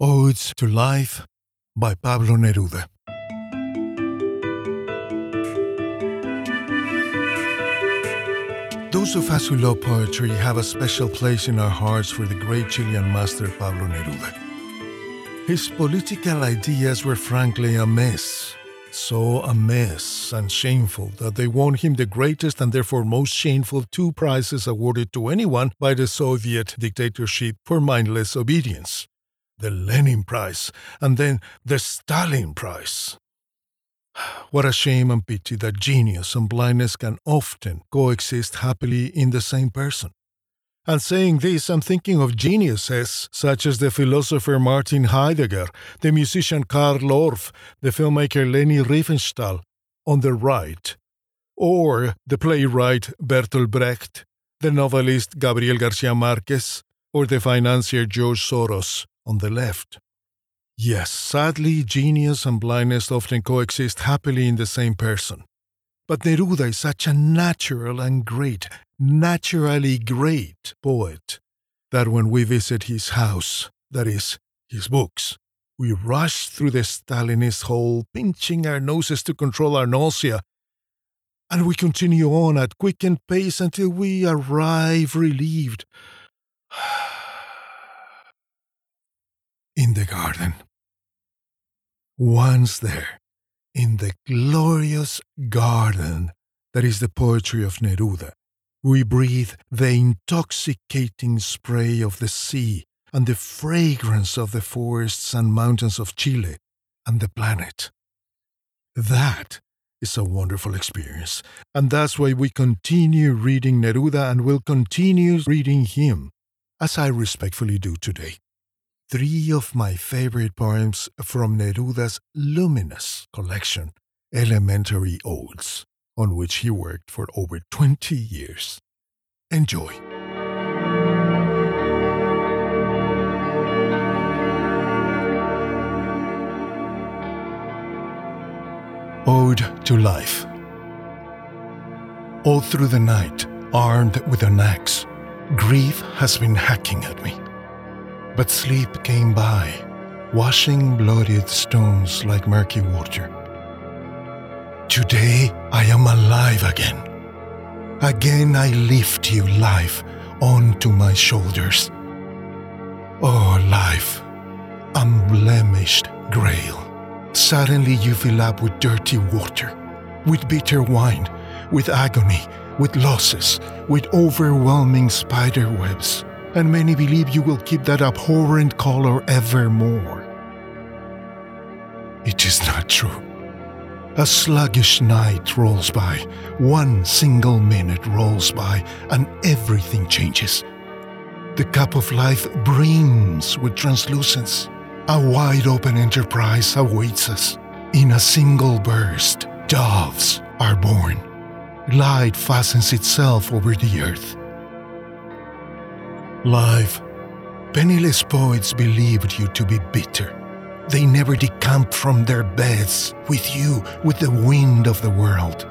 Odes to Life by Pablo Neruda. Those of us who love poetry have a special place in our hearts for the great Chilean master Pablo Neruda. His political ideas were frankly a mess, so a mess and shameful that they won him the greatest and therefore most shameful two prizes awarded to anyone by the Soviet dictatorship for mindless obedience the Lenin Prize and then the Stalin Prize. What a shame and pity that genius and blindness can often coexist happily in the same person. And saying this, I'm thinking of geniuses such as the philosopher Martin Heidegger, the musician Carl Orff, the filmmaker Leni Riefenstahl on the right, or the playwright Bertolt Brecht, the novelist Gabriel Garcia Marquez, or the financier George Soros on the left. Yes, sadly, genius and blindness often coexist happily in the same person. But Neruda is such a natural and great, naturally great poet that when we visit his house, that is, his books, we rush through the Stalinist hole, pinching our noses to control our nausea, and we continue on at quickened pace until we arrive relieved the garden. Once there, in the glorious garden that is the poetry of Neruda, we breathe the intoxicating spray of the sea and the fragrance of the forests and mountains of Chile and the planet. That is a wonderful experience, and that's why we continue reading Neruda and will continue reading him, as I respectfully do today three of my favorite poems from Neruda's luminous collection, Elementary Odes, on which he worked for over 20 years. Enjoy. Ode to Life. All through the night, armed with an axe, grief has been hacking at me. But sleep came by, washing bloodied stones like murky water. Today I am alive again. Again I lift you, life, onto my shoulders. Oh, life, unblemished grail. Suddenly you fill up with dirty water, with bitter wine, with agony, with losses, with overwhelming spider webs and many believe you will keep that abhorrent color evermore. It is not true. A sluggish night rolls by, one single minute rolls by, and everything changes. The cup of life brims with translucence. A wide open enterprise awaits us. In a single burst, doves are born. Light fastens itself over the earth. Life. Penniless poets believed you to be bitter. They never decamped from their beds with you, with the wind of the world.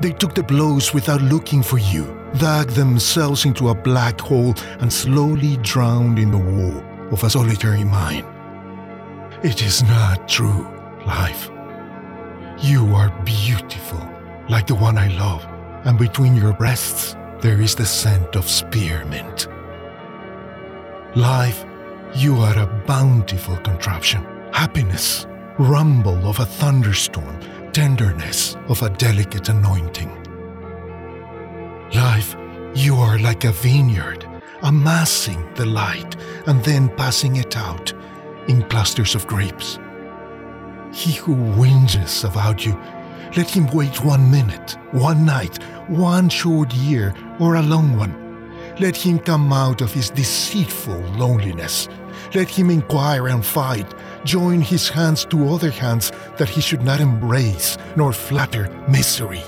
They took the blows without looking for you, dug themselves into a black hole, and slowly drowned in the woe of a solitary mind. It is not true, life. You are beautiful, like the one I love, and between your breasts there is the scent of spearmint. Life, you are a bountiful contraption. Happiness, rumble of a thunderstorm, tenderness of a delicate anointing. Life, you are like a vineyard, amassing the light and then passing it out in clusters of grapes. He who whinges about you, let him wait one minute, one night, one short year, or a long one let him come out of his deceitful loneliness. Let him inquire and fight, join his hands to other hands that he should not embrace nor flatter misery.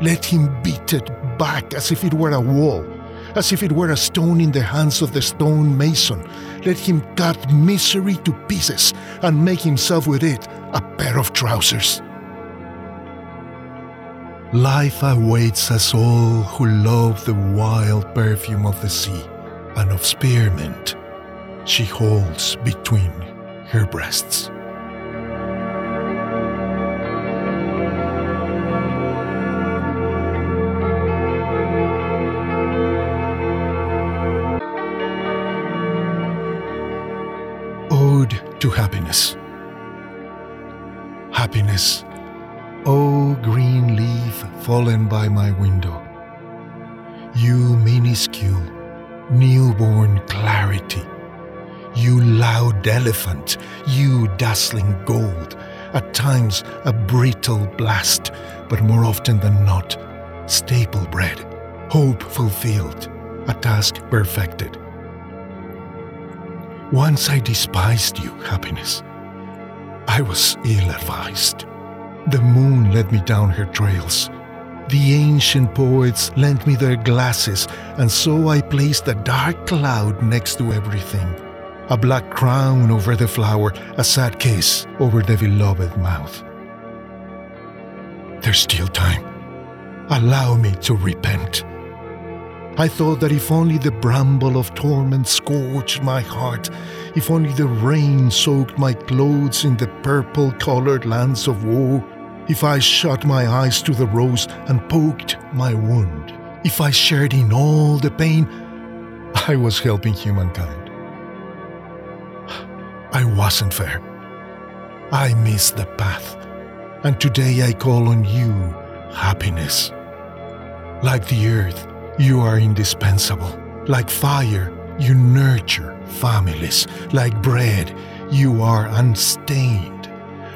Let him beat it back as if it were a wall, as if it were a stone in the hands of the stone mason. Let him cut misery to pieces and make himself with it a pair of trousers. Life awaits us all who love the wild perfume of the sea and of spearmint. she holds between her breasts. Ode to Happiness. Happiness, O green leaf fallen by my window. You minuscule, newborn clarity. You loud elephant, you dazzling gold. At times a brittle blast, but more often than not, staple bread, hope fulfilled, a task perfected. Once I despised you, happiness. I was ill advised. The moon led me down her trails. The ancient poets lent me their glasses, and so I placed a dark cloud next to everything. A black crown over the flower, a sad kiss over the beloved mouth. There's still time. Allow me to repent. I thought that if only the bramble of torment scorched my heart, if only the rain soaked my clothes in the purple colored lands of woe, if I shut my eyes to the rose and poked my wound, if I shared in all the pain, I was helping humankind. I wasn't fair. I missed the path. And today I call on you, happiness. Like the earth, you are indispensable. Like fire, you nurture families. Like bread, you are unstained.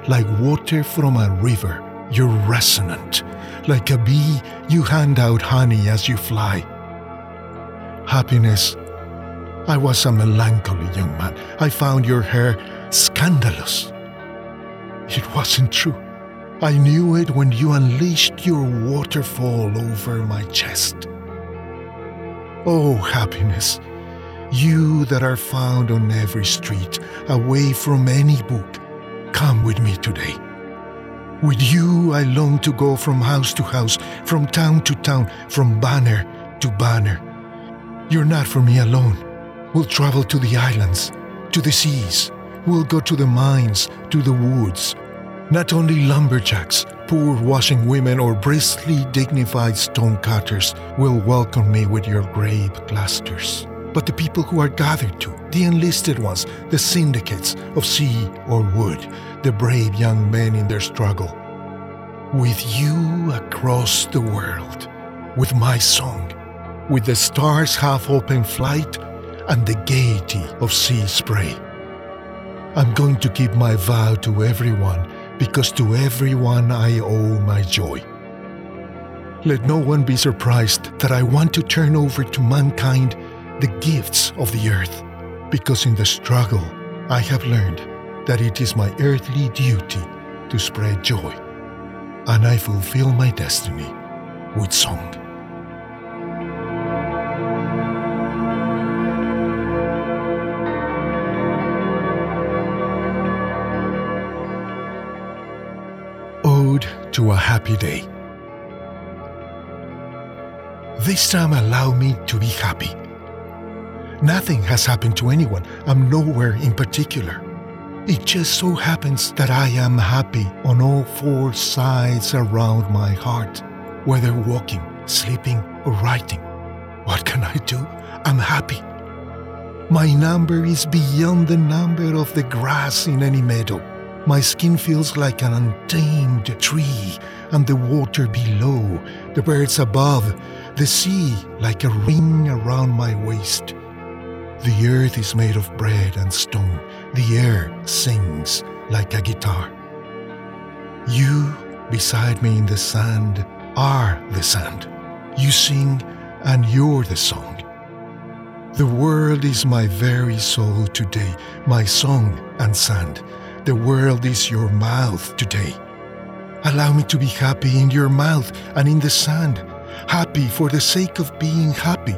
Like water from a river, you're resonant. Like a bee, you hand out honey as you fly. Happiness. I was a melancholy young man. I found your hair scandalous. It wasn't true. I knew it when you unleashed your waterfall over my chest. Oh, happiness, you that are found on every street, away from any book, come with me today. With you, I long to go from house to house, from town to town, from banner to banner. You're not for me alone. We'll travel to the islands, to the seas. We'll go to the mines, to the woods. Not only lumberjacks, poor washing women, or bristly dignified stonecutters will welcome me with your grape clusters, but the people who are gathered to, the enlisted ones, the syndicates of sea or wood, the brave young men in their struggle. With you across the world, with my song, with the stars half open flight and the gaiety of sea spray. I'm going to keep my vow to everyone because to everyone I owe my joy. Let no one be surprised that I want to turn over to mankind the gifts of the earth, because in the struggle I have learned that it is my earthly duty to spread joy, and I fulfill my destiny with song. To a Happy Day. This time, allow me to be happy. Nothing has happened to anyone. I'm nowhere in particular. It just so happens that I am happy on all four sides around my heart, whether walking, sleeping, or writing. What can I do? I'm happy. My number is beyond the number of the grass in any meadow. My skin feels like an untamed tree, and the water below, the birds above, the sea like a ring around my waist. The earth is made of bread and stone. The air sings like a guitar. You, beside me in the sand, are the sand. You sing, and you're the song. The world is my very soul today, my song and sand. The world is your mouth today. Allow me to be happy in your mouth and in the sand. Happy for the sake of being happy,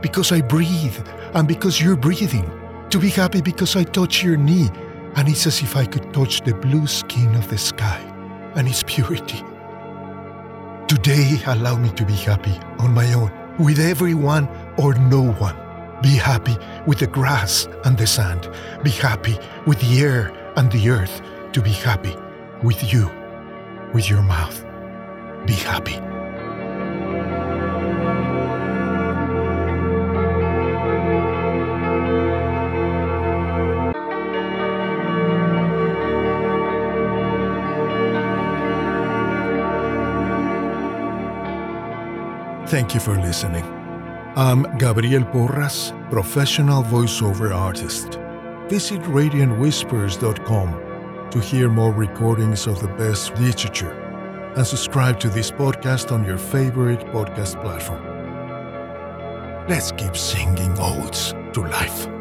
because I breathe and because you're breathing. To be happy because I touch your knee, and it's as if I could touch the blue skin of the sky and its purity. Today, allow me to be happy on my own, with everyone or no one. Be happy with the grass and the sand. Be happy with the air and the earth. To be happy with you, with your mouth. Be happy. Thank you for listening. I'm Gabriel Porras, professional voiceover artist. Visit radiantwhispers.com to hear more recordings of the best literature and subscribe to this podcast on your favorite podcast platform. Let's keep singing odes to life.